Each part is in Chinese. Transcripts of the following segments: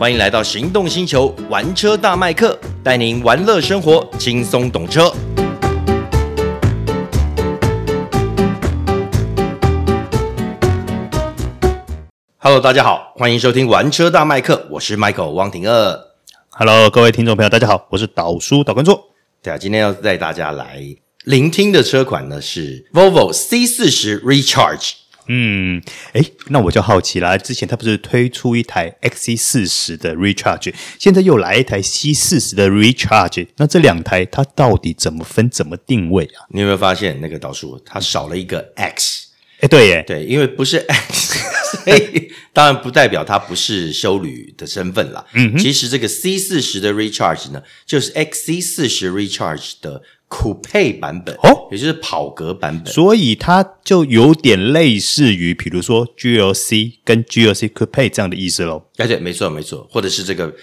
欢迎来到行动星球玩车大麦克，带您玩乐生活，轻松懂车。Hello，大家好，欢迎收听玩车大麦克，我是 Michael 汪廷二。Hello，各位听众朋友，大家好，我是导叔导观众。对啊，今天要带大家来聆听的车款呢是 Volvo C 四十 Recharge。嗯，诶，那我就好奇啦。之前他不是推出一台 XC40 的 Recharge，现在又来一台 C 四十的 Recharge，那这两台它到底怎么分、怎么定位啊？你有没有发现那个导数它少了一个 X？诶，对耶，对，因为不是 X，所以当然不代表它不是修旅的身份啦。嗯哼，其实这个 C 四十的 Recharge 呢，就是 XC40 Recharge 的。酷配版本哦，也就是跑格版本，所以它就有点类似于，比如说 GLC 跟 GLC Coupe 这样的意思喽。哎，对，没错，没错，或者是这个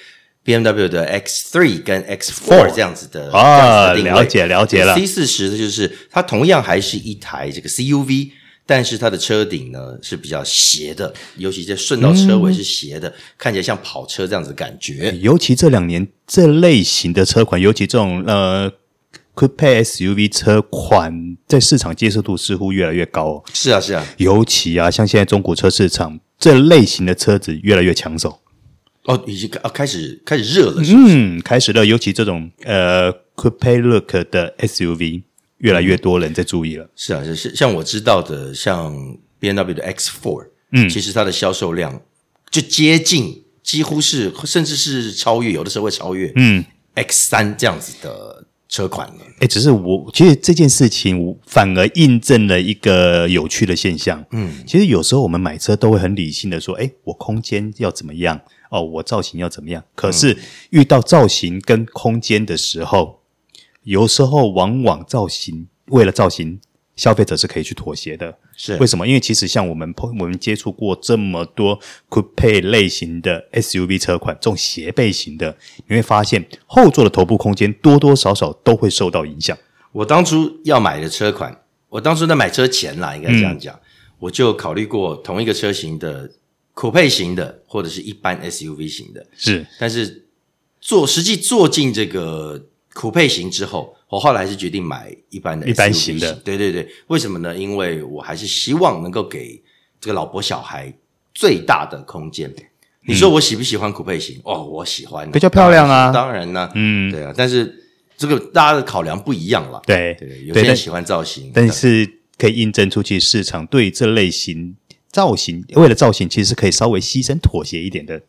BMW 的 X3 跟 X4 这样子的啊，了解了解了。C40 的就是它同样还是一台这个 CUV，但是它的车顶呢是比较斜的，尤其在顺到车尾是斜的，嗯、看起来像跑车这样子的感觉。尤其这两年这类型的车款，尤其这种呃。Coupe SUV 车款在市场接受度似乎越来越高哦。是啊，是啊，尤其啊，像现在中国车市场这类型的车子越来越抢手。哦，已经开始开始热了是不是？嗯，开始热。尤其这种呃 Coupe look 的 SUV，越来越多人在注意了。嗯、是啊，是是像我知道的，像 BMW 的 X Four，嗯，其实它的销售量就接近，几乎是甚至是超越，有的时候会超越，嗯 X 三这样子的。车款了，哎，只是我其实这件事情反而印证了一个有趣的现象。嗯，其实有时候我们买车都会很理性的说，哎，我空间要怎么样？哦，我造型要怎么样？可是遇到造型跟空间的时候，有时候往往造型为了造型。消费者是可以去妥协的，是为什么？因为其实像我们我们接触过这么多 Coupe 类型的 SUV 车款，这种斜背型的，你会发现后座的头部空间多多少少都会受到影响。我当初要买的车款，我当初在买车前啦，应该这样讲，嗯、我就考虑过同一个车型的 Coupe 型的，或者是一般 SUV 型的，是，但是坐实际坐进这个 Coupe 型之后。我后来还是决定买一般的一般型的，对对对，为什么呢？因为我还是希望能够给这个老婆小孩最大的空间。嗯、你说我喜不喜欢酷配型？哦，我喜欢，比较漂亮啊，当然呢，嗯，对啊。但是这个大家的考量不一样了，对对，有些人喜欢造型，但，是可以印证出去市场对这类型造型，为了造型其实可以稍微牺牲妥协一点的。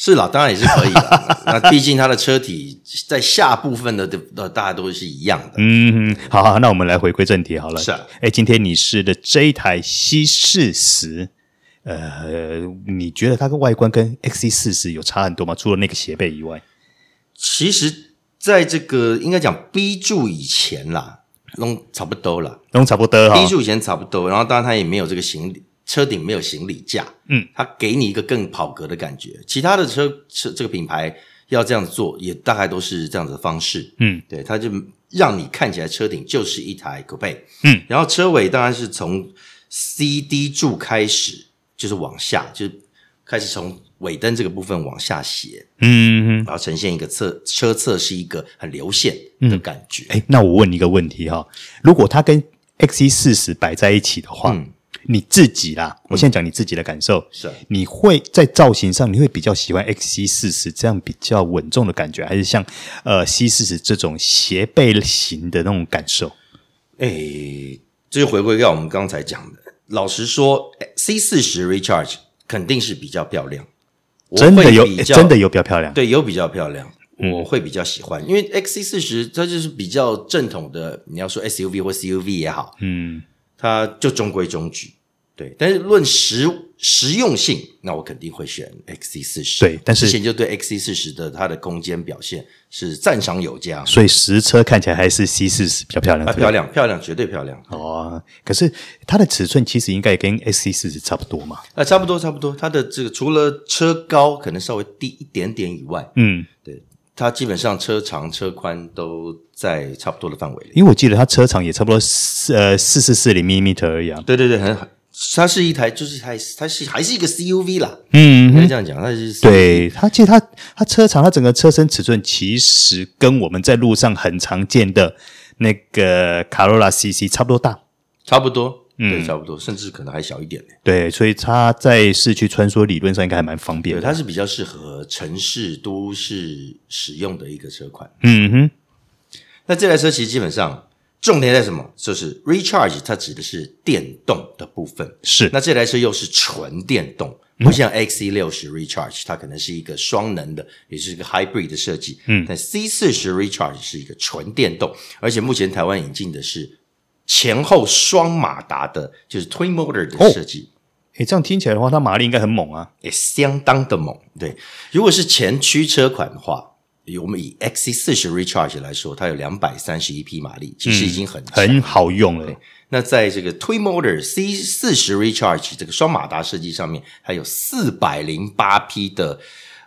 是啦，当然也是可以的。那毕竟它的车体在下部分的的大家都是一样的。嗯，好，好，那我们来回归正题好了。是啊，诶，今天你试的这一台 C 四十呃，你觉得它的外观跟 XC40 有差很多吗？除了那个斜背以外，其实在这个应该讲 B 柱以前啦，弄差不多啦，弄差不多。B 柱以前差不多，然后当然它也没有这个行李。车顶没有行李架，嗯，它给你一个更跑格的感觉。其他的车车这个品牌要这样子做，也大概都是这样子的方式，嗯，对，它就让你看起来车顶就是一台 Coupe，嗯，然后车尾当然是从 C D 柱开始，就是往下，就是开始从尾灯这个部分往下斜，嗯，然后呈现一个侧车侧是一个很流线的感觉。哎、嗯，那我问你一个问题哈，如果它跟 X C 四十摆在一起的话，嗯你自己啦，我现在讲你自己的感受。是，你会在造型上，你会比较喜欢 XC 四十这样比较稳重的感觉，还是像呃 C 四十这种斜背型的那种感受？诶，这就回归到我们刚才讲的。老实说，C 四十 Recharge 肯定是比较漂亮，真的有，真的有比较漂亮。对，有比较漂亮，我会比较喜欢，因为 XC 四十它就是比较正统的，你要说 SUV 或 CUV 也好，嗯，它就中规中矩。对，但是论实实用性，那我肯定会选 XC 四十。对，但是之前就对 XC 四十的它的空间表现是赞赏有加，所以实车看起来还是 C 四十比较漂亮。啊，漂亮，漂亮，绝对漂亮。哦，可是它的尺寸其实应该也跟 XC 四十差不多嘛？啊，差不多，差不多。它的这个除了车高可能稍微低一点点以外，嗯，对，它基本上车长车宽都在差不多的范围里。因为我记得它车长也差不多四呃四四四零 millimeter 而已啊。对对对，很。它是一台，就是一台，它是还是一个 CUV 啦。嗯，应该这样讲，它是 CUV。对它，其实它它车长，它整个车身尺寸其实跟我们在路上很常见的那个卡罗拉 CC 差不多大，差不多。嗯，对，差不多，甚至可能还小一点呢。对，所以它在市区穿梭理论上应该还蛮方便的。对，它是比较适合城市都市使用的一个车款。嗯哼，那这台车其实基本上重点在什么？就是 recharge，它指的是电动的部分。是，那这台车又是纯电动，不像 XC60 recharge，它可能是一个双能的，也是一个 hybrid 的设计。嗯，但 C 四十 recharge 是一个纯电动，而且目前台湾引进的是。前后双马达的，就是 Twin Motor 的设计。诶、哦，这样听起来的话，它马力应该很猛啊，也相当的猛。对，如果是前驱车款的话，我们以 XC 四十 Recharge 来说，它有两百三十一匹马力，其实已经很、嗯、很好用了。那在这个 Twin Motor C 四十 Recharge 这个双马达设计上面，它有四百零八匹的，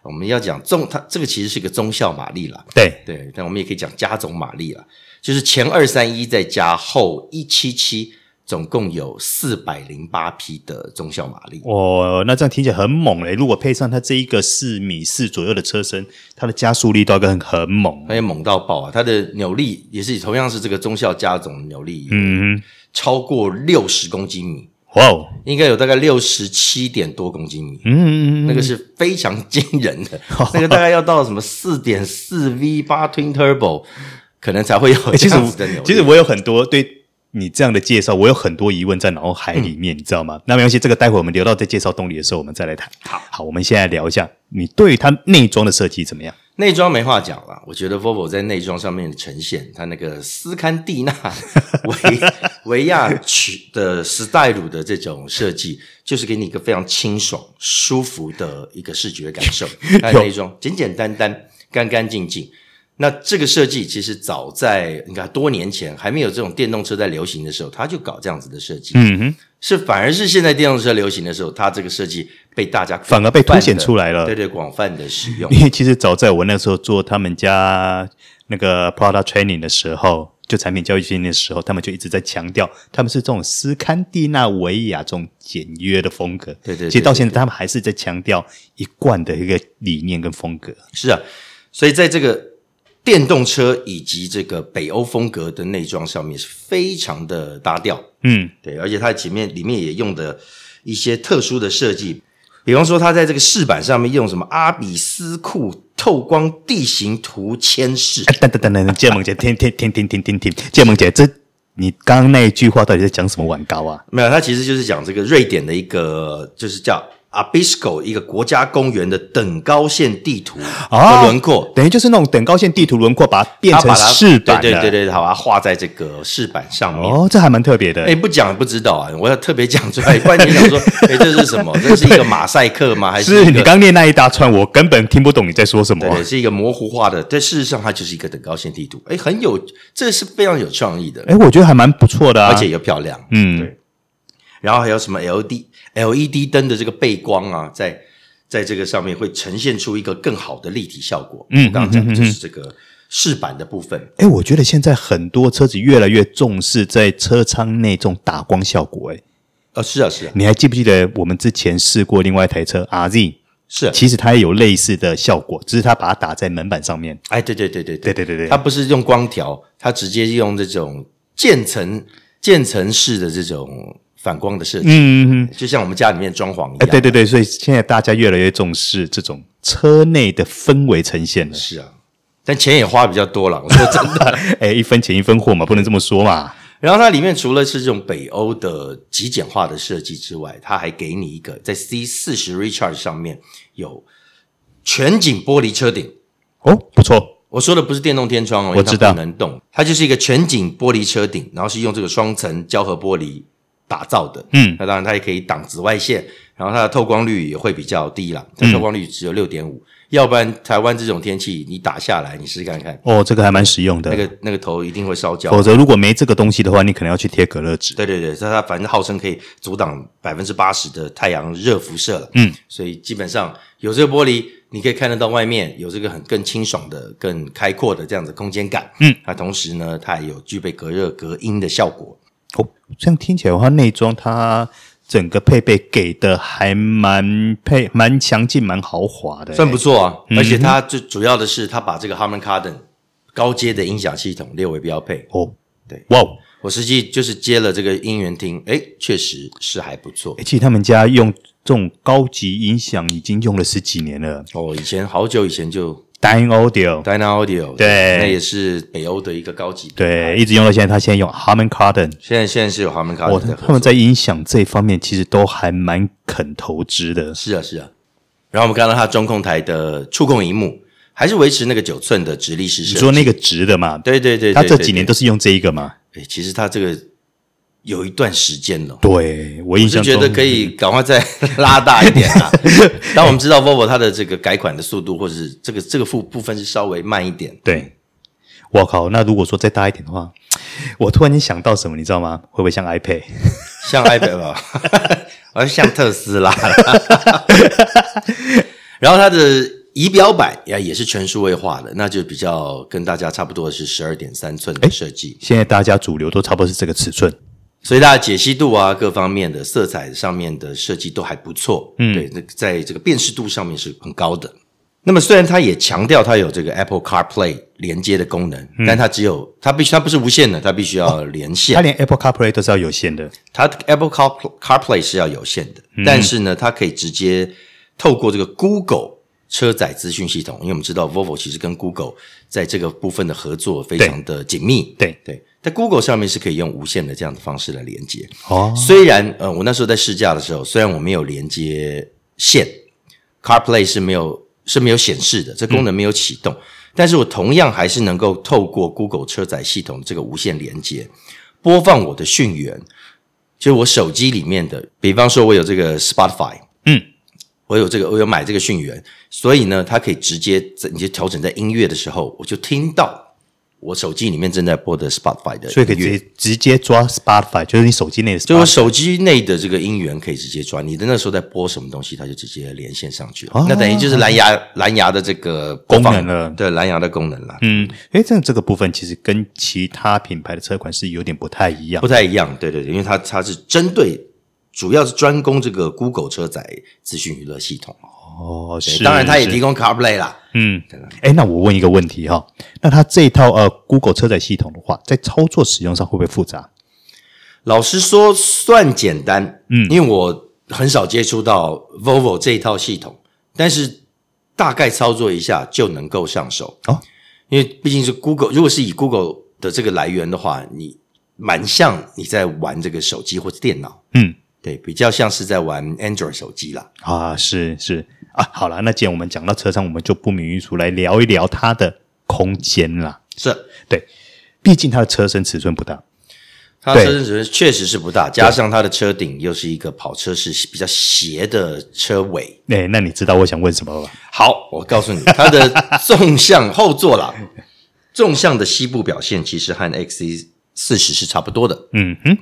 我们要讲中，它这个其实是一个中效马力了。对对，但我们也可以讲加总马力了。就是前二三一再加后一七七，总共有四百零八匹的中效马力。哦，那这样听起来很猛诶。如果配上它这一个四米四左右的车身，它的加速力都要很很猛，它也猛到爆啊！它的扭力也是同样是这个中效加总扭力，嗯，超过六十公斤米。哇哦，应该有大概六十七点多公斤米。嗯嗯嗯，那个是非常惊人的，那个大概要到什么四点四 V 八 Twin Turbo。可能才会有 这样子的扭力。其实我有很多对你这样的介绍，我有很多疑问在脑海里面，嗯、你知道吗？那没关系，这个待会我们留到在介绍动力的时候，我们再来谈。好，好，我们现在聊一下，你对于它内装的设计怎么样？内装没话讲了，我觉得 Volvo 在内装上面的呈现，它那个斯堪的纳 维维亚曲的 style 的这种设计，就是给你一个非常清爽、舒服的一个视觉感受。它的内装简简单单、干干净净。那这个设计其实早在你看多年前还没有这种电动车在流行的时候，他就搞这样子的设计。嗯哼，是反而是现在电动车流行的时候，它这个设计被大家反而被凸显出来了。对对，广泛的使用。因 为其实早在我那时候做他们家那个 product training 的时候，就产品教育训练的时候，他们就一直在强调他们是这种斯堪的纳维亚这种简约的风格。对对，对，对，对，其实到现在他们还是在强调一贯的一个理念跟风格。是啊，所以在这个。电动车以及这个北欧风格的内装上面是非常的搭调，嗯，对，而且它前面里面也用的一些特殊的设计，比方说它在这个饰板上面用什么阿比斯库透光地形图签饰。等等等等，建萌姐，听听听听听听听，建萌姐，这你刚刚那一句话到底在讲什么玩高啊？没有，它其实就是讲这个瑞典的一个，就是叫。Abisko 一个国家公园的等高线地图的轮廓，哦，等于就是那种等高线地图轮廓，把它变成饰板，对对对对，好，把它画在这个饰板上面。哦，这还蛮特别的。哎，不讲不知道啊，我要特别讲出来，不然你想说，哎，这是什么？这是一个马赛克吗？还是，是你刚念那一大串，我根本听不懂你在说什么。对，是一个模糊化的，但事实上它就是一个等高线地图。哎，很有，这是非常有创意的。哎，我觉得还蛮不错的，啊，而且又漂亮。嗯，对。然后还有什么 LED LED 灯的这个背光啊，在在这个上面会呈现出一个更好的立体效果。嗯，我刚刚讲的就是这个饰板的部分。哎，我觉得现在很多车子越来越重视在车舱内这种打光效果。哎，啊，是啊，是啊。你还记不记得我们之前试过另外一台车 RZ？是啊，其实它也有类似的效果，只是它把它打在门板上面。哎，对对对对对对对对，它不是用光条，它直接用这种渐层渐层式的这种。反光的设计，嗯嗯，就像我们家里面装潢一样。对对对，所以现在大家越来越重视这种车内的氛围呈现了。是啊，但钱也花比较多了。我说真的，哎，一分钱一分货嘛，不能这么说嘛。然后它里面除了是这种北欧的极简化的设计之外，它还给你一个在 C 四十 Recharge 上面有全景玻璃车顶。哦，不错。我说的不是电动天窗哦，我知道，能动。它就是一个全景玻璃车顶，然后是用这个双层胶合玻璃。打造的，嗯，那当然它也可以挡紫外线，然后它的透光率也会比较低啦，它透光率只有六点五，要不然台湾这种天气你打下来，你试试看看，哦，这个还蛮实用的，那个那个头一定会烧焦，否则如果没这个东西的话，你可能要去贴隔热纸。对对对，它反正号称可以阻挡百分之八十的太阳热辐射。了，嗯，所以基本上有这个玻璃，你可以看得到外面有这个很更清爽的、更开阔的这样子空间感，嗯，那同时呢，它也有具备隔热隔音的效果。哦，这样听起来的话，内装它整个配备给的还蛮配蛮强劲、蛮豪华的，算不错啊。嗯、而且它最主要的是，它把这个 Harman Kardon 高阶的音响系统列为标配。哦，对，哇，我实际就是接了这个音源听，诶，确实是还不错。其实他们家用这种高级音响已经用了十几年了。哦，以前好久以前就。Dynaudio，Dynaudio，对，那也是北欧的一个高级。对，一直用到现在。他现在用 Harman Kardon，现在现在是有 Harman Kardon 的。他们在音响这方面其实都还蛮肯投资的。是啊，是啊。然后我们看到它中控台的触控荧幕还是维持那个九寸的直立式。你说那个直的嘛？对对对，它这几年都是用这一个嘛？哎，其实它这个。有一段时间了，对，我印象中觉得可以赶快再 拉大一点啊。当我们知道 Volvo 它的这个改款的速度，或者是这个这个部部分是稍微慢一点。对，我靠，那如果说再大一点的话，我突然间想到什么，你知道吗？会不会像 iPad？像 iPad 吧，而像特斯拉。然后它的仪表板呀也是全数位化的，那就比较跟大家差不多的是十二点三寸的设计。现在大家主流都差不多是这个尺寸。所以它的解析度啊，各方面的色彩上面的设计都还不错，嗯，对，那在这个辨识度上面是很高的。那么虽然它也强调它有这个 Apple CarPlay 连接的功能，嗯、但它只有它必须它不是无线的，它必须要连线。哦、它连 Apple CarPlay 都是要有线的，它 Apple Car CarPlay 是要有线的，嗯、但是呢，它可以直接透过这个 Google 车载资讯系统，因为我们知道 Volvo 其实跟 Google 在这个部分的合作非常的紧密，对对。对在 Google 上面是可以用无线的这样的方式来连接。哦，虽然呃，我那时候在试驾的时候，虽然我没有连接线，CarPlay 是没有是没有显示的，这功能没有启动，嗯、但是我同样还是能够透过 Google 车载系统这个无线连接，播放我的讯源，就是我手机里面的，比方说我有这个 Spotify，嗯，我有这个我有买这个讯源，所以呢，它可以直接在你就调整在音乐的时候，我就听到。我手机里面正在播的 Spotify 的，所以可以直接直接抓 Spotify，就是你手机内的，就是手机内的这个音源可以直接抓。你的那时候在播什么东西，它就直接连线上去了。哦、那等于就是蓝牙、哦、蓝牙的这个功能了，对蓝牙的功能了。嗯，诶，这样这个部分其实跟其他品牌的车款是有点不太一样，不太一样。对对对，因为它它是针对，主要是专攻这个 Google 车载资讯娱乐系统。哦，是，当然它也提供 CarPlay 啦。嗯，哎，那我问一个问题哈，那它这一套呃 Google 车载系统的话，在操作使用上会不会复杂？老实说，算简单。嗯，因为我很少接触到 Volvo 这一套系统，但是大概操作一下就能够上手哦。因为毕竟是 Google，如果是以 Google 的这个来源的话，你蛮像你在玩这个手机或者电脑。嗯，对，比较像是在玩 Android 手机啦。啊，是是。啊，好了，那既然我们讲到车上，我们就不免于俗来聊一聊它的空间啦。是对，毕竟它的车身尺寸不大，它的车身尺寸确实是不大，加上它的车顶又是一个跑车式比较斜的车尾。哎，那你知道我想问什么吗？好，我告诉你，它的纵向 后座啦，纵向的膝部表现其实和 XC 四十是差不多的。嗯哼。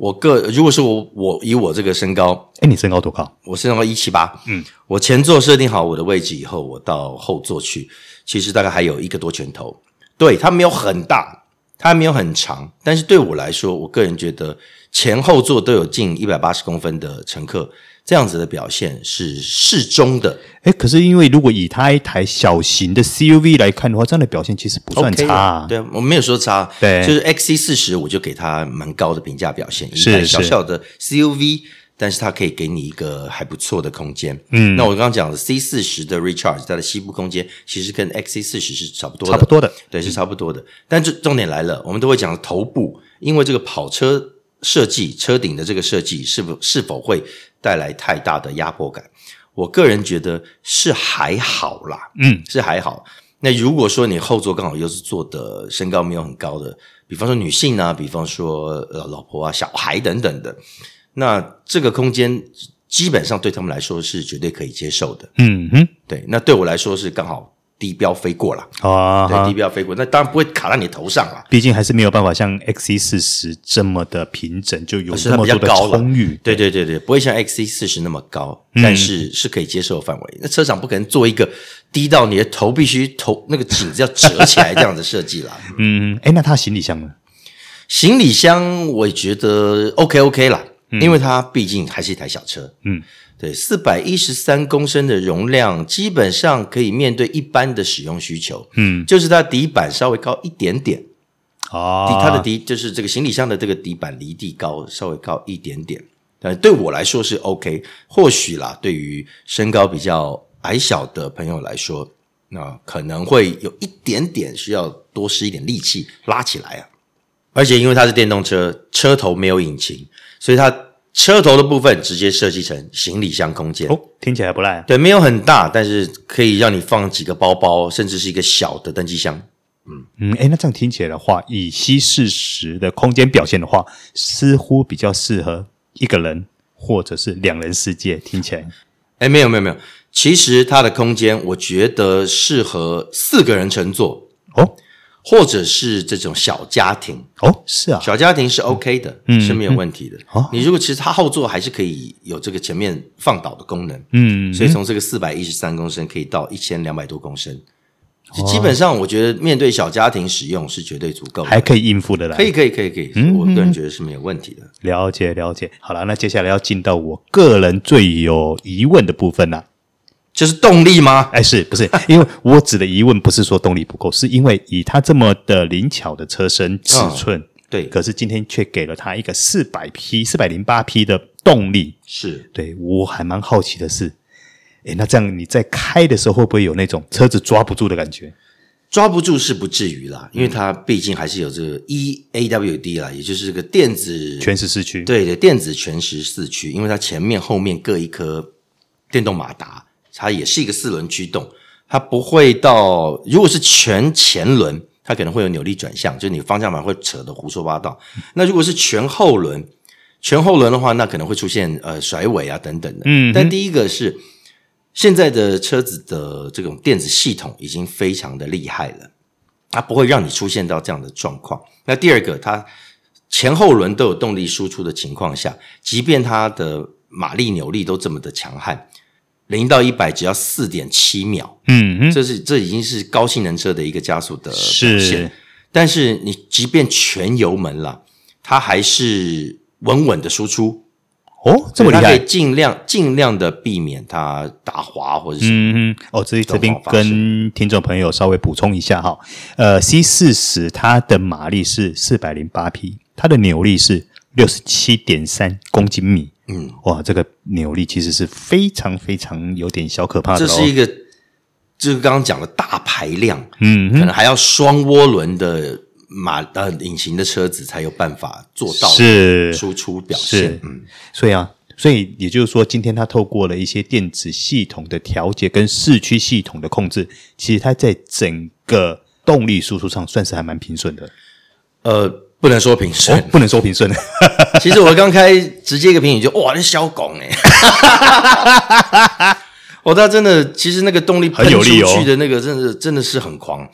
我个如果是我我以我这个身高，哎，你身高多高？我身高一七八。嗯，我前座设定好我的位置以后，我到后座去，其实大概还有一个多拳头。对，它没有很大，它没有很长，但是对我来说，我个人觉得前后座都有近一百八十公分的乘客。这样子的表现是适中的，诶，可是因为如果以它一台小型的 CUV 来看的话，这样的表现其实不算差啊。Okay, 对，我没有说差，对，就是 XC 四十，我就给它蛮高的评价表现，一台小小的 CUV，但是它可以给你一个还不错的空间。嗯，那我刚刚讲的 C 四十的 Recharge，它的膝部空间其实跟 XC 四十是差不多的，差不多的，对，是差不多的。但这重点来了，我们都会讲头部，因为这个跑车设计，车顶的这个设计是否是否会带来太大的压迫感，我个人觉得是还好啦，嗯，是还好。那如果说你后座刚好又是坐的身高没有很高的，比方说女性啊，比方说呃老婆啊、小孩等等的，那这个空间基本上对他们来说是绝对可以接受的。嗯哼，对。那对我来说是刚好。低标飞过了啊，对，低标飞过，那当然不会卡在你头上了。毕竟还是没有办法像 XC 四十这么的平整，就有这么多的充裕。对对对对，不会像 XC 四十那么高，嗯、但是是可以接受的范围。那车厂不可能做一个低到你的头必须头那个颈子要折起来这样的设计啦。嗯，哎，那它行李箱呢？行李箱我也觉得 OK OK 啦。嗯、因为它毕竟还是一台小车。嗯，对，四百一十三公升的容量，基本上可以面对一般的使用需求。嗯，就是它底板稍微高一点点。哦，它的底就是这个行李箱的这个底板离地高稍微高一点点。但，对我来说是 OK，或许啦，对于身高比较矮小的朋友来说，那可能会有一点点需要多施一点力气拉起来啊。而且因为它是电动车，车头没有引擎，所以它车头的部分直接设计成行李箱空间。哦，听起来不赖。对，没有很大，但是可以让你放几个包包，甚至是一个小的登机箱。嗯嗯，哎，那这样听起来的话，以吸四十的空间表现的话，似乎比较适合。一个人或者是两人世界，听起来，哎，没有没有没有，其实它的空间，我觉得适合四个人乘坐哦，或者是这种小家庭哦，是啊，小家庭是 OK 的，嗯，是没有问题的。哦，你如果其实它后座还是可以有这个前面放倒的功能，嗯，所以从这个四百一十三公升可以到一千两百多公升。基本上，我觉得面对小家庭使用是绝对足够的，还可以应付的来。可以，可以，可以，可以。我个人觉得是没有问题的。了解，了解。好了，那接下来要进到我个人最有疑问的部分了，就是动力吗？哎，是不是？因为我指的疑问不是说动力不够，是因为以它这么的灵巧的车身尺寸，对，可是今天却给了它一个四百匹、四百零八匹的动力，是对我还蛮好奇的是。哎，那这样你在开的时候会不会有那种车子抓不住的感觉？抓不住是不至于啦，因为它毕竟还是有这个 EAWD 啦，也就是这个电子全时四驱。对对，电子全时四驱，因为它前面后面各一颗电动马达，它也是一个四轮驱动，它不会到，如果是全前轮，它可能会有扭力转向，就是你方向盘会扯得胡说八道。那如果是全后轮，全后轮的话，那可能会出现呃甩尾啊等等的。嗯，但第一个是。现在的车子的这种电子系统已经非常的厉害了，它不会让你出现到这样的状况。那第二个，它前后轮都有动力输出的情况下，即便它的马力扭力都这么的强悍，零到一百只要四点七秒，嗯嗯，这是这已经是高性能车的一个加速的表现。是，但是你即便全油门了，它还是稳稳的输出。哦，这么厉害！可以尽量尽量的避免它打滑或者是嗯嗯哦，这这边跟听众朋友稍微补充一下哈，呃，C 四十它的马力是四百零八匹，它的扭力是六十七点三公斤米。嗯，哇，这个扭力其实是非常非常有点小可怕的。这是一个就是刚刚讲的大排量，嗯，可能还要双涡轮的。马呃，引擎的车子才有办法做到是输出表现，嗯，所以啊，所以也就是说，今天它透过了一些电子系统的调节跟四驱系统的控制，其实它在整个动力输出上算是还蛮平顺的。呃，不能说平顺，哦，不能说平顺。其实我刚开直接一个评语就哇，那小拱哎，我 他真的，其实那个动力喷出去的那个，真的真的是很狂。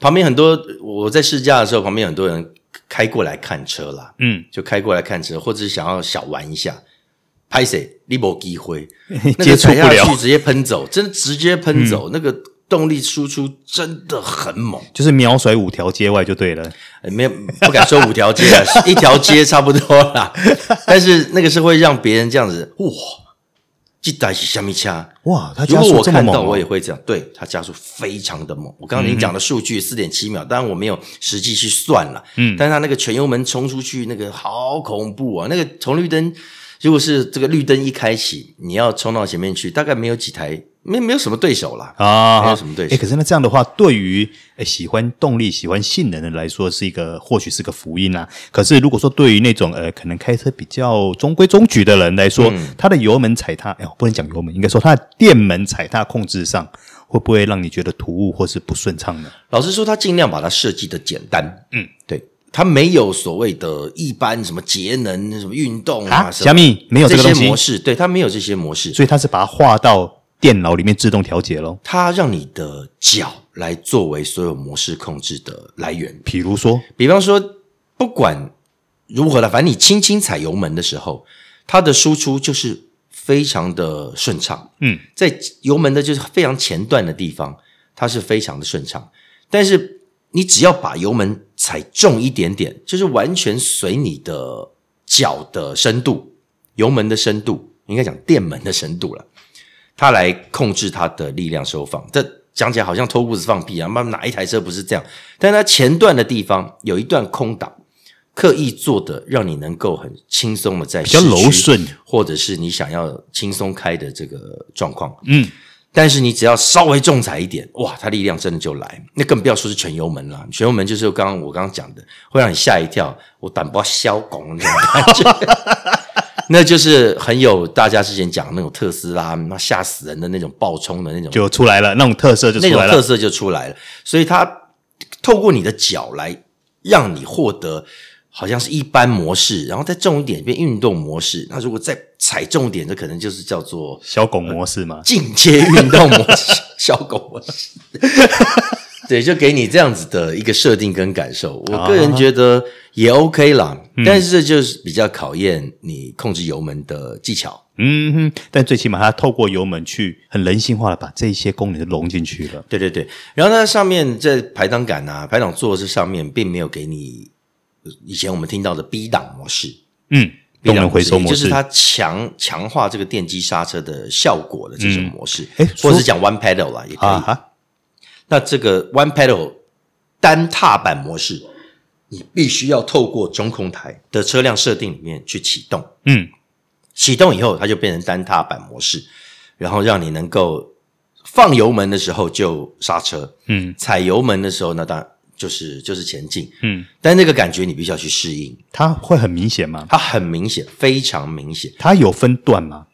旁边很多，我在试驾的时候，旁边很多人开过来看车啦，嗯，就开过来看车，或者是想要小玩一下，拍谁？你没机会，接触不了，直接喷走，真的直接喷走，嗯、那个动力输出真的很猛，就是秒甩五条街外就对了，没有不敢说五条街啊，一条街差不多啦，但是那个是会让别人这样子哇。这台是什么车？哇，他如果我看到我也会这样。对，他加速非常的猛。我刚刚您讲的数据四点七秒，当然我没有实际去算了。嗯，但是他那个全油门冲出去，那个好恐怖啊！那个红绿灯，如果是这个绿灯一开启，你要冲到前面去，大概没有几台。没没有什么对手了啊，没有什么对手。哎，可是那这样的话，对于诶喜欢动力、喜欢性能的来说，是一个或许是个福音啊。可是如果说对于那种呃可能开车比较中规中矩的人来说，嗯、它的油门踩踏，哎，不能讲油门，应该说它的电门踩踏控制上，会不会让你觉得突兀或是不顺畅呢？老实说，他尽量把它设计的简单。嗯，对，它没有所谓的一般什么节能、什么运动啊，小米没有这，这些模式，对，它没有这些模式，所以它是把它划到。电脑里面自动调节咯，它让你的脚来作为所有模式控制的来源。比如说，比方说，不管如何了，反正你轻轻踩油门的时候，它的输出就是非常的顺畅。嗯，在油门的就是非常前段的地方，它是非常的顺畅。但是你只要把油门踩重一点点，就是完全随你的脚的深度。油门的深度，应该讲电门的深度了，它来控制它的力量收放。这讲起来好像脱裤子放屁啊！那哪一台车不是这样？但它前段的地方有一段空档，刻意做的让你能够很轻松的在比较柔顺，或者是你想要轻松开的这个状况，嗯。但是你只要稍微重踩一点，哇，它力量真的就来。那更不要说是全油门了，全油门就是刚刚我刚刚讲的，会让你吓一跳，我胆包削拱那种感觉。那就是很有大家之前讲的那种特斯拉，那吓死人的那种爆冲的那种就出来了，那种特色就出来了，那种特色就出来了。所以它透过你的脚来让你获得。好像是一般模式，然后再重一点变运动模式。那如果再踩重一点，这可能就是叫做小狗模式吗？进阶运动模式，小狗模式。对，就给你这样子的一个设定跟感受。我个人觉得也 OK 啦，啊、但是这就是比较考验你控制油门的技巧。嗯哼，但最起码它透过油门去很人性化的把这些功能都融进去了。对对对，然后它上面这排档杆啊，排档座是上面并没有给你。以前我们听到的 B 档模式，嗯，动能回收模式，就是它强强化这个电机刹车的效果的这种模式，哎、嗯，或者是讲 One Pedal 啦，也可以。啊、那这个 One Pedal 单踏板模式，你必须要透过中控台的车辆设定里面去启动，嗯，启动以后它就变成单踏板模式，然后让你能够放油门的时候就刹车，嗯，踩油门的时候那当然。就是就是前进，嗯，但那个感觉你必须要去适应。它会很明显吗？它很明显，非常明显。它有分段吗？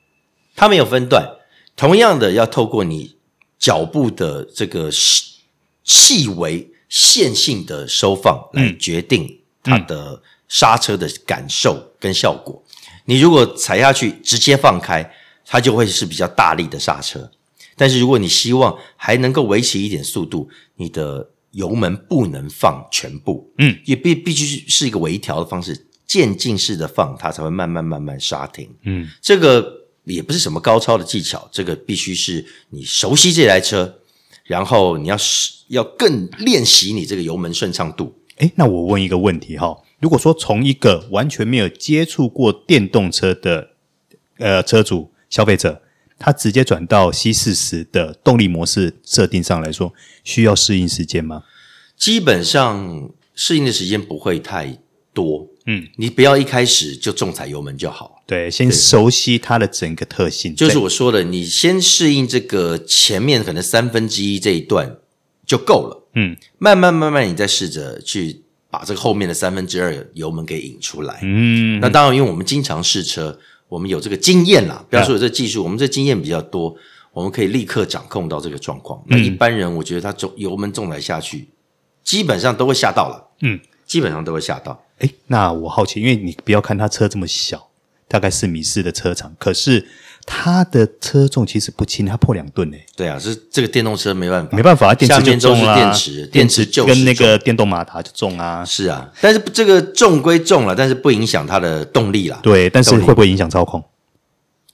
它没有分段。同样的，要透过你脚步的这个细细微线性的收放来决定它的刹车的感受跟效果。嗯，你如果踩下去直接放开，它就会是比较大力的刹车。但是如果你希望还能够维持一点速度，你的油门不能放全部，嗯，也必必须是一个微调的方式，渐进式的放，它才会慢慢慢慢刹停，嗯，这个也不是什么高超的技巧，这个必须是你熟悉这台车，然后你要要更练习你这个油门顺畅度。诶，那我问一个问题哈，如果说从一个完全没有接触过电动车的呃车主消费者。他直接转到 C 四十的动力模式设定上来说，需要适应时间吗？基本上适应的时间不会太多。嗯，你不要一开始就重踩油门就好。对，先熟悉它的整个特性。就是我说的，你先适应这个前面可能三分之一这一段就够了。嗯，慢慢慢慢，你再试着去把这个后面的三分之二油门给引出来。嗯，那当然，因为我们经常试车。我们有这个经验啦，不要说有这个技术，我们这经验比较多，我们可以立刻掌控到这个状况。那一般人，我觉得他重油门重来下去，基本上都会吓到了。嗯，基本上都会吓到。哎，那我好奇，因为你不要看它车这么小，大概四米四的车长，可是。它的车重其实不轻，它破两吨诶。对啊，是这个电动车没办法，没办法，电池就重啦。电池，电池就跟那个电动马达就重啊。是啊，但是这个重归重了，但是不影响它的动力啦。对，但是会不会影响操控？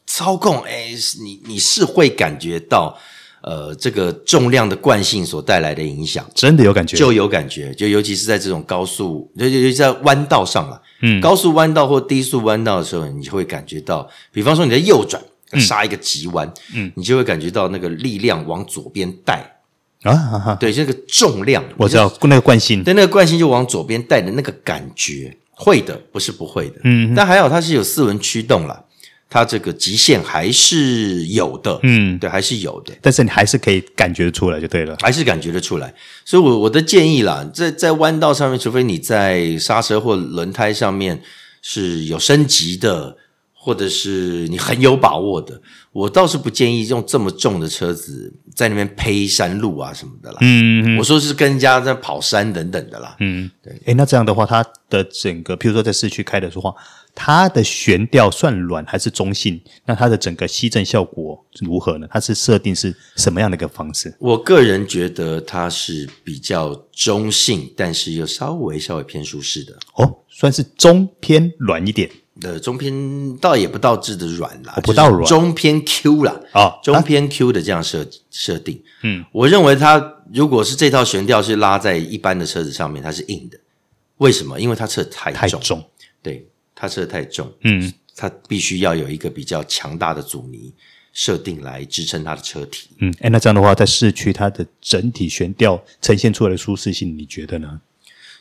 操控，哎，你你是会感觉到，呃，这个重量的惯性所带来的影响，真的有感觉，就有感觉，就尤其是在这种高速，尤其是在弯道上了，嗯，高速弯道或低速弯道的时候，你就会感觉到，比方说你在右转。刹一个急弯，嗯，你就会感觉到那个力量往左边带。啊，哈哈，对，这个重量，我知道那个惯性，对，那个惯性就往左边带的那个感觉，会的，不是不会的，嗯，但还好它是有四轮驱动了，它这个极限还是有的，嗯，对，还是有的，但是你还是可以感觉出来就对了，还是感觉得出来，所以我我的建议啦，在在弯道上面，除非你在刹车或轮胎上面是有升级的。或者是你很有把握的，我倒是不建议用这么重的车子在那边呸山路啊什么的啦。嗯，嗯，我说是跟人家在跑山等等的啦。嗯，对。诶，那这样的话，它的整个，譬如说在市区开的时候，它的悬吊算软还是中性？那它的整个吸震效果如何呢？它是设定是什么样的一个方式？我个人觉得它是比较中性，但是又稍微稍微偏舒适的。哦，算是中偏软一点。的中偏倒也不到质的软啦，哦、不到软，中偏 Q 啦，哦，中偏 Q 的这样设设定，嗯，我认为它如果是这套悬吊是拉在一般的车子上面，它是硬的，为什么？因为它车太重，太重，对，它车太重，嗯，它必须要有一个比较强大的阻尼设定来支撑它的车体。嗯，哎，那这样的话，在市区它的整体悬吊呈现出来的舒适性，你觉得呢？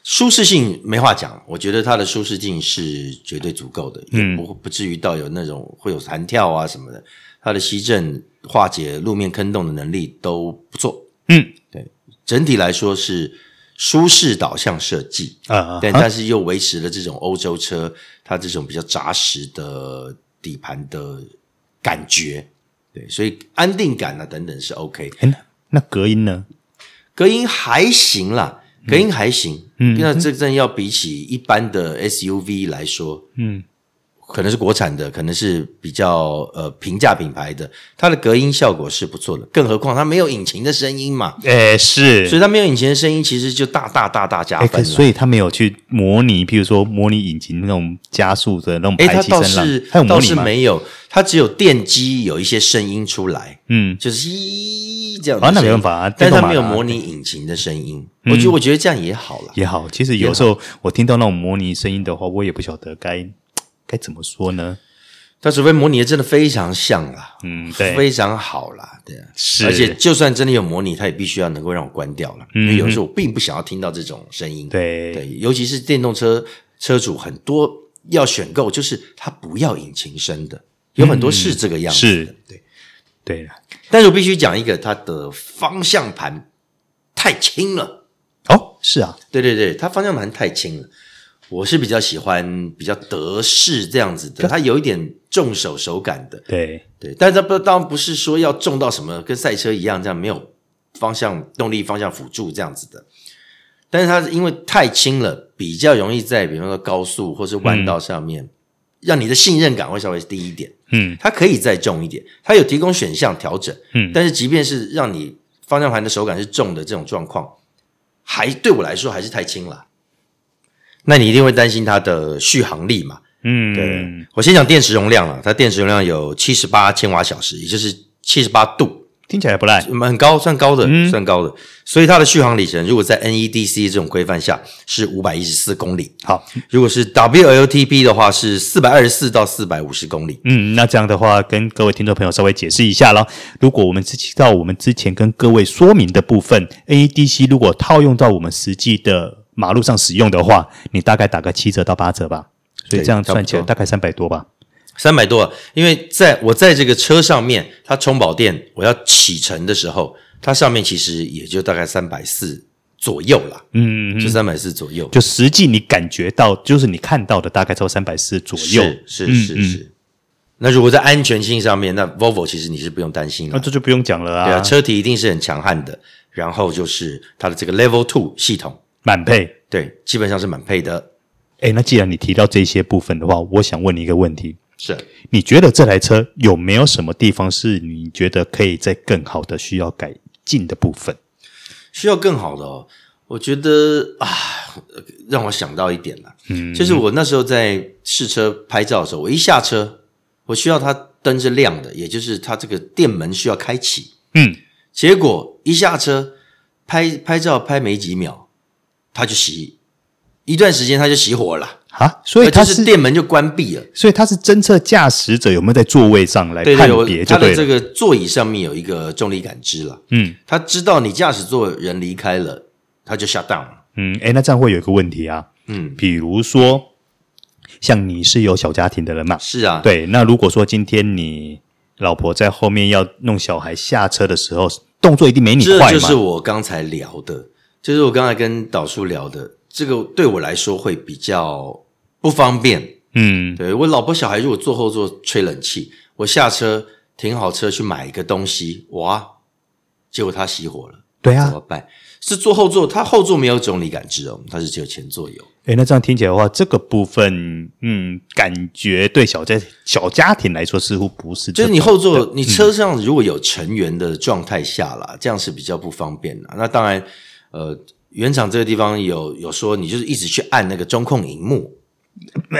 舒适性没话讲，我觉得它的舒适性是绝对足够的，嗯，不不至于到有那种会有弹跳啊什么的。它的吸震化解路面坑洞的能力都不错，嗯，对，整体来说是舒适导向设计啊，但但是又维持了这种欧洲车它这种比较扎实的底盘的感觉，对，所以安定感啊等等是 OK。那那隔音呢？隔音还行啦。隔音还行，嗯，那这阵要比起一般的 SUV 来说，嗯，可能是国产的，可能是比较呃平价品牌的，它的隔音效果是不错的。更何况它没有引擎的声音嘛，诶，是，所以它没有引擎的声音，其实就大大大大加分。所以它没有去模拟，譬如说模拟引擎那种加速的那种排气声浪，诶，它倒是，倒是没有，它只有电机有一些声音出来，嗯，就是咦。这样啊，那没办法啊，但是它没有模拟引擎的声音。嗯、我觉得，我觉得这样也好了，也好。其实有时候我听到那种模拟声音的话，我也不晓得该该怎么说呢。它除非模拟的真的非常像啦，嗯，对，非常好啦，对啊，是。而且就算真的有模拟，它也必须要能够让我关掉了，嗯、因为有时候我并不想要听到这种声音。对对，尤其是电动车车主很多要选购，就是他不要引擎声的，有很多是这个样子的，对。对了，但是我必须讲一个，它的方向盘太轻了。哦，是啊，对对对，它方向盘太轻了。我是比较喜欢比较德式这样子的，它有一点重手手感的。对对，但是它不当然不是说要重到什么跟赛车一样这样没有方向动力、方向辅助这样子的。但是它因为太轻了，比较容易在比方说高速或是弯道上面。嗯让你的信任感会稍微低一点，嗯，它可以再重一点，它有提供选项调整，嗯，但是即便是让你方向盘的手感是重的这种状况，还对我来说还是太轻了。那你一定会担心它的续航力嘛？嗯，对，我先讲电池容量了，它电池容量有七十八千瓦小时，也就是七十八度。听起来不赖，很高，算高的，嗯、算高的。所以它的续航里程，如果在 NEDC 这种规范下，是五百一十四公里。好，如果是 WLTP 的话，是四百二十四到四百五十公里。嗯，那这样的话，跟各位听众朋友稍微解释一下咯。如果我们知道我们之前跟各位说明的部分，NEDC 如果套用到我们实际的马路上使用的话，你大概打个七折到八折吧。所以这样算起来大概三百多吧。三百多，因为在我在这个车上面，它充饱电，我要启程的时候，它上面其实也就大概三百四左右啦。嗯，就三百四左右，就实际你感觉到，就是你看到的大概超三百四左右。是是是是。嗯、那如果在安全性上面，那 Volvo 其实你是不用担心的。那这就不用讲了啊。对啊，车体一定是很强悍的，然后就是它的这个 Level Two 系统满配，对，基本上是满配的。哎，那既然你提到这些部分的话，我想问你一个问题。是，你觉得这台车有没有什么地方是你觉得可以在更好的需要改进的部分？需要更好的哦，我觉得啊，让我想到一点了，嗯，就是我那时候在试车拍照的时候，我一下车，我需要它灯是亮的，也就是它这个电门需要开启，嗯，结果一下车拍拍照拍没几秒，它就熄，一段时间他就熄火了。啊，所以它是，是电门就关闭了，所以它是侦测驾驶者有没有在座位上来判别，对，它的这个座椅上面有一个重力感知了，嗯，他知道你驾驶座人离开了，他就 shut down 了，嗯，哎，那这样会有一个问题啊，嗯，比如说像你是有小家庭的人嘛，是啊，对，那如果说今天你老婆在后面要弄小孩下车的时候，动作一定没你快嘛，这就是我刚才聊的，就是我刚才跟导叔聊的，这个对我来说会比较。不方便，嗯，对，我老婆小孩如果坐后座吹冷气，我下车停好车去买一个东西，哇，结果它熄火了，对啊，怎么办？是坐后座，它后座没有总力感知哦，它是只有前座有。诶，那这样听起来的话，这个部分，嗯，感觉对小家小家庭来说似乎不是，就是你后座你车上如果有成员的状态下啦，嗯，这样是比较不方便的。那当然，呃，原厂这个地方有有说，你就是一直去按那个中控荧幕。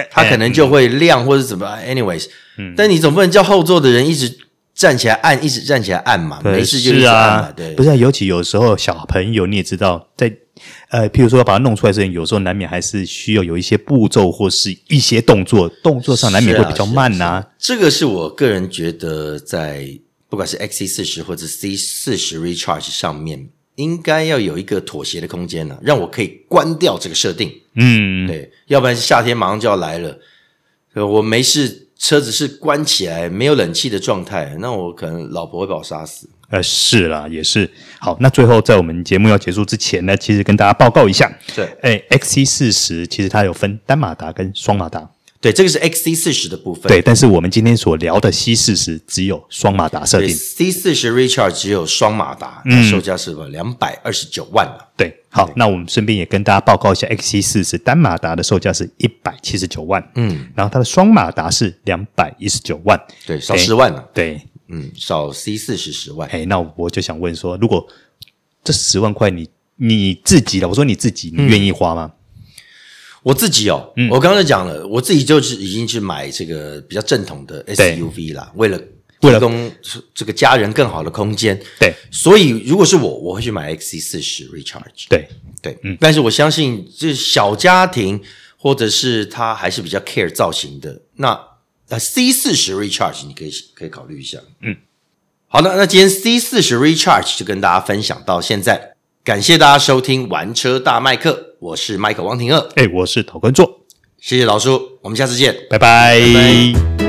它可能就会亮或者怎么，anyways，嗯，但你总不能叫后座的人一直站起来按，一直站起来按嘛，没事就一直按嘛，对，不是，尤其有时候小朋友你也知道，在呃，譬如说要把它弄出来之前，有时候难免还是需要有一些步骤或是一些动作，动作上难免会比较慢呐、啊啊啊。这个是我个人觉得，在不管是 XC 四十或者 C 四十 Recharge 上面，应该要有一个妥协的空间呢、啊，让我可以关掉这个设定。嗯，对，要不然夏天马上就要来了，我没事，车子是关起来没有冷气的状态，那我可能老婆会把我杀死。呃，是啦，也是。好，那最后在我们节目要结束之前呢，其实跟大家报告一下，对，哎，XC 四十其实它有分单马达跟双马达，对，这个是 XC 四十的部分，对。但是我们今天所聊的 C 四十只有双马达设定，C 四十 Recharge 只有双马达，嗯，售价是两百二十九万。对，好，那我们顺便也跟大家报告一下，XC 四十单马达的售价是一百七十九万，嗯，然后它的双马达是两百一十九万，对，少十万了，对。嗯，少 C 四十十万。哎，那我就想问说，如果这十万块你你自己的，我说你自己，你愿意花吗？嗯、我自己哦，嗯、我刚才讲了，我自己就是已经去买这个比较正统的 SUV 啦，为了提供这个家人更好的空间。对，所以如果是我，我会去买 XC 四十 Recharge。对对，嗯，但是我相信，就是小家庭或者是他还是比较 care 造型的那。那 C 四十 Recharge 你可以可以考虑一下。嗯，好的，那今天 C 四十 Recharge 就跟大家分享到现在，感谢大家收听玩车大麦克，我是麦克王廷二，哎，我是陶根座，谢谢老叔，我们下次见，拜拜。拜拜。